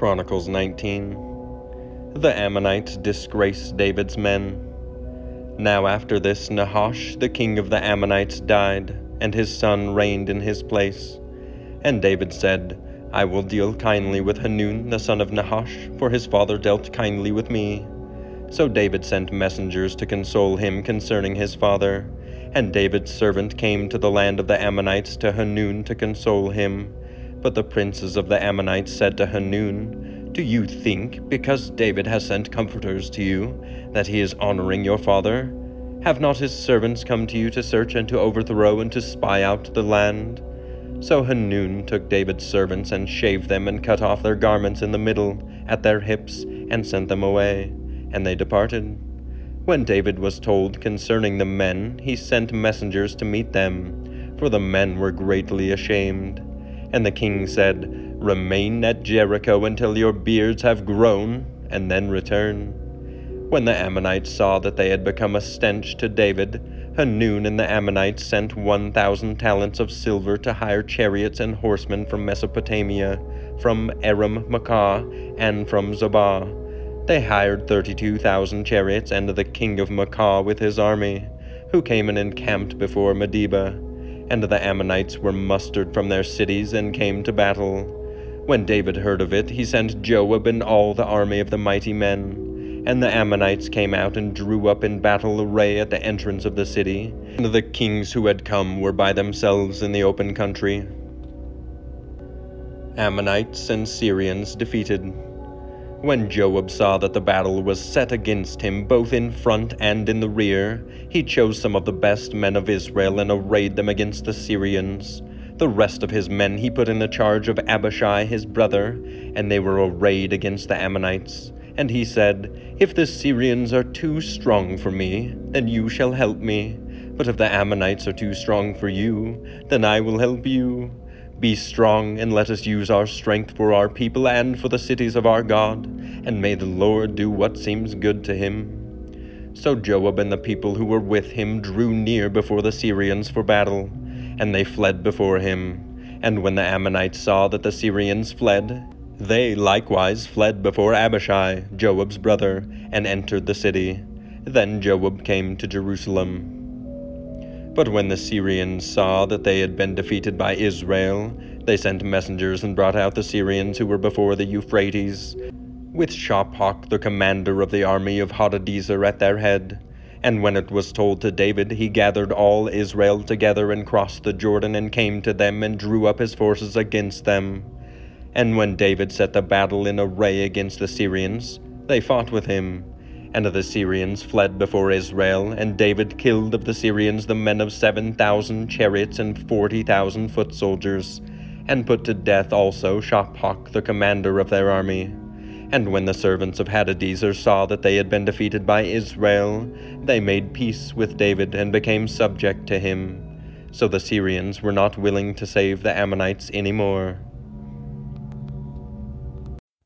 Chronicles 19 The Ammonites disgrace David's men. Now after this, Nahash, the king of the Ammonites, died, and his son reigned in his place. And David said, I will deal kindly with Hanun, the son of Nahash, for his father dealt kindly with me. So David sent messengers to console him concerning his father. And David's servant came to the land of the Ammonites to Hanun to console him. But the princes of the Ammonites said to Hanun, Do you think, because David has sent comforters to you, that he is honoring your father? Have not his servants come to you to search and to overthrow and to spy out the land? So Hanun took David's servants and shaved them and cut off their garments in the middle, at their hips, and sent them away. And they departed. When David was told concerning the men, he sent messengers to meet them, for the men were greatly ashamed. And the king said, Remain at Jericho until your beards have grown, and then return. When the Ammonites saw that they had become a stench to David, Hanun and the Ammonites sent one thousand talents of silver to hire chariots and horsemen from Mesopotamia, from Aram Maacah, and from Zobah. They hired thirty two thousand chariots and the king of Maacah with his army, who came and encamped before Medeba and the Ammonites were mustered from their cities and came to battle. When David heard of it, he sent Joab and all the army of the mighty men. And the Ammonites came out and drew up in battle array at the entrance of the city, and the kings who had come were by themselves in the open country. Ammonites and Syrians defeated. When Joab saw that the battle was set against him both in front and in the rear, he chose some of the best men of Israel and arrayed them against the Syrians. The rest of his men he put in the charge of Abishai his brother, and they were arrayed against the Ammonites. And he said, If the Syrians are too strong for me, then you shall help me. But if the Ammonites are too strong for you, then I will help you. Be strong, and let us use our strength for our people and for the cities of our God, and may the Lord do what seems good to him. So Joab and the people who were with him drew near before the Syrians for battle, and they fled before him. And when the Ammonites saw that the Syrians fled, they likewise fled before Abishai, Joab's brother, and entered the city. Then Joab came to Jerusalem. But when the Syrians saw that they had been defeated by Israel, they sent messengers and brought out the Syrians who were before the Euphrates, with Shophach the commander of the army of Hadadezer at their head. And when it was told to David, he gathered all Israel together and crossed the Jordan and came to them and drew up his forces against them. And when David set the battle in array against the Syrians, they fought with him. And the Syrians fled before Israel, and David killed of the Syrians the men of seven thousand chariots and forty thousand foot soldiers, and put to death also Shophach the commander of their army. And when the servants of Hadadezer saw that they had been defeated by Israel, they made peace with David and became subject to him. So the Syrians were not willing to save the Ammonites any more.